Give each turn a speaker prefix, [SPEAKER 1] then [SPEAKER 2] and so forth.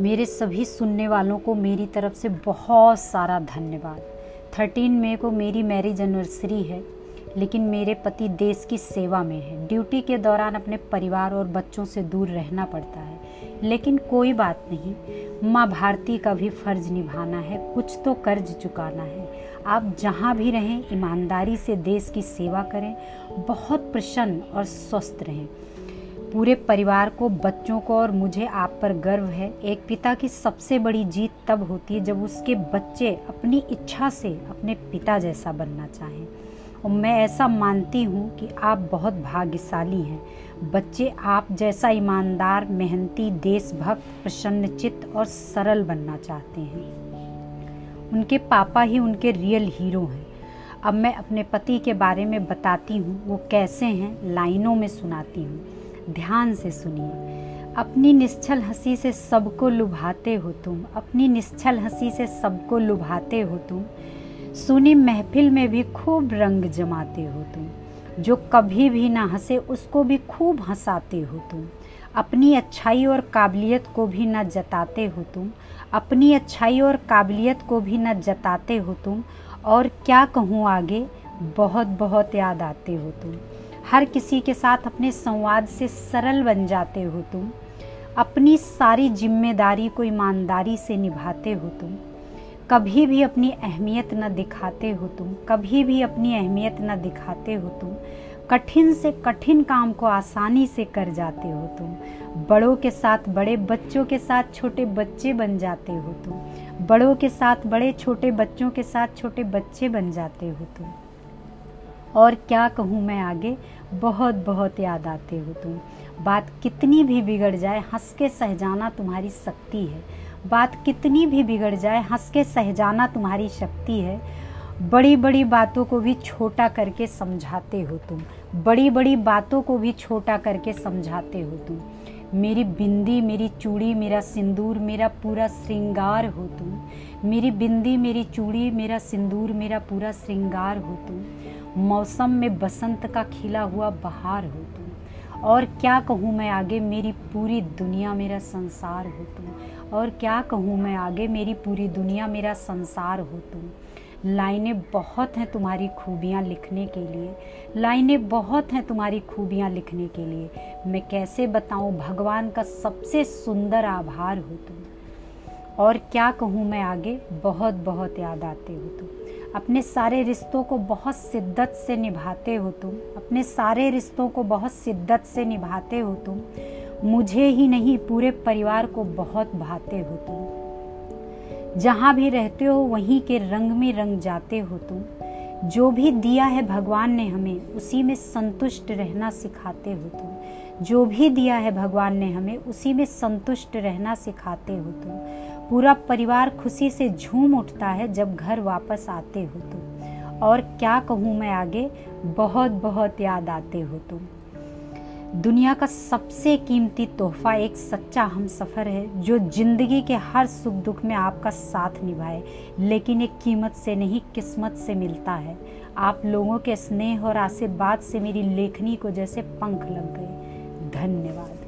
[SPEAKER 1] मेरे सभी सुनने वालों को मेरी तरफ़ से बहुत सारा धन्यवाद। थर्टीन मई को मेरी मैरिज एनिवर्सरी है, लेकिन मेरे पति देश की सेवा में है। ड्यूटी के दौरान अपने परिवार और बच्चों से दूर रहना पड़ता है। लेकिन कोई बात नहीं, माँ भारती का भी फ़र्ज़ निभाना है, कुछ तो कर्ज चुकाना है। आप जहाँ भी रहें, ईमानदारी से देश की सेवा करें, बहुत प्रसन्न और स्वस्थ रहें। पूरे परिवार को, बच्चों को और मुझे आप पर गर्व है। एक पिता की सबसे बड़ी जीत तब होती है जब उसके बच्चे अपनी इच्छा से अपने पिता जैसा बनना चाहें। और मैं ऐसा मानती हूँ कि आप बहुत भाग्यशाली हैं। बच्चे आप जैसा ईमानदार, मेहनती, देशभक्त प्रसन्नचित और सरल बनना चाहते हैं। उनके पापा ही उनके रियल हीरो हैं। अब मैं अपने पति के बारे में बताती हूँ, वो कैसे हैं, लाइनों में सुनाती हूँ। ध्यान से सुनिए। अपनी निश्चल हँसी से सबको लुभाते हो तुम। अपनी निश्चल हँसी से सबको लुभाते हो तुम। सुनी महफिल में भी खूब रंग जमाते हो तुम। जो कभी भी ना हंसे, उसको भी खूब हंसाते हो तुम। अपनी अच्छाई और काबिलियत को भी न जताते हो तुम। अपनी अच्छाई और काबिलियत को भी न जताते हो तुम। और क्या कहूँ आगे? बहुत बहुत याद आते हो तुम। हर किसी के साथ अपने संवाद से सरल बन जाते हो तुम। अपनी सारी ज़िम्मेदारी को ईमानदारी से निभाते हो तुम। कभी भी अपनी अहमियत न दिखाते हो तुम। कभी भी अपनी अहमियत न दिखाते हो तुम। कठिन से कठिन काम को आसानी से कर जाते हो तुम। बड़ों के साथ बड़े बच्चों के साथ छोटे बच्चे बन जाते हो तुम। बड़ों के साथ बड़े छोटे बच्चों के साथ छोटे बच्चे बन जाते हो तुम। और क्या कहूँ मैं आगे? बहुत बहुत याद आते हो तुम। बात कितनी भी बिगड़ जाए, हंस के सह जाना तुम्हारी शक्ति है। बात कितनी भी बिगड़ जाए, हंस के सह जाना तुम्हारी शक्ति है। बड़ी बड़ी बातों को भी छोटा करके समझाते हो तुम। बड़ी बड़ी बातों को भी छोटा करके समझाते हो तुम। मेरी बिंदी, मेरी चूड़ी, मेरा सिंदूर, मेरा पूरा श्रृंगार हो तुम। मेरी बिंदी, मेरी चूड़ी, मेरा सिंदूर, मेरा पूरा श्रृंगार हो तुम। मौसम में बसंत का खिला हुआ बहार हो तुम। और क्या कहूँ मैं आगे, मेरी पूरी दुनिया मेरा संसार हो तुम। और क्या कहूँ मैं आगे, मेरी पूरी दुनिया मेरा संसार हो तुम। लाइनें बहुत हैं तुम्हारी खूबियाँ लिखने के लिए। लाइनें बहुत हैं तुम्हारी खूबियाँ लिखने के लिए। मैं कैसे बताऊँ, भगवान का सबसे सुंदर आभार हो तुम। और क्या कहूँ मैं आगे बहुत बहुत याद आते हो तुम। अपने सारे रिश्तों को बहुत शिद्दत से निभाते हो तुम। अपने सारे रिश्तों को बहुत शिद्दत से निभाते हो तुम। मुझे ही नहीं, पूरे परिवार को बहुत भाते हो तुम। जहाँ भी रहते हो, वहीं के रंग में रंग जाते हो तुम। जो भी दिया है भगवान ने हमें, उसी में संतुष्ट रहना सिखाते हो तुम। जो भी दिया है भगवान ने हमें, उसी में संतुष्ट रहना सिखाते हो तुम। पूरा परिवार खुशी से झूम उठता है जब घर वापस आते हो तुम। और क्या कहूँ मैं आगे? बहुत बहुत याद आते हो तुम। दुनिया का सबसे कीमती तोहफा एक सच्चा हम सफ़र है, जो ज़िंदगी के हर सुख दुख में आपका साथ निभाए, लेकिन एक कीमत से नहीं, किस्मत से मिलता है। आप लोगों के स्नेह और आशीर्वाद से मेरी लेखनी को जैसे पंख लग गए। धन्यवाद।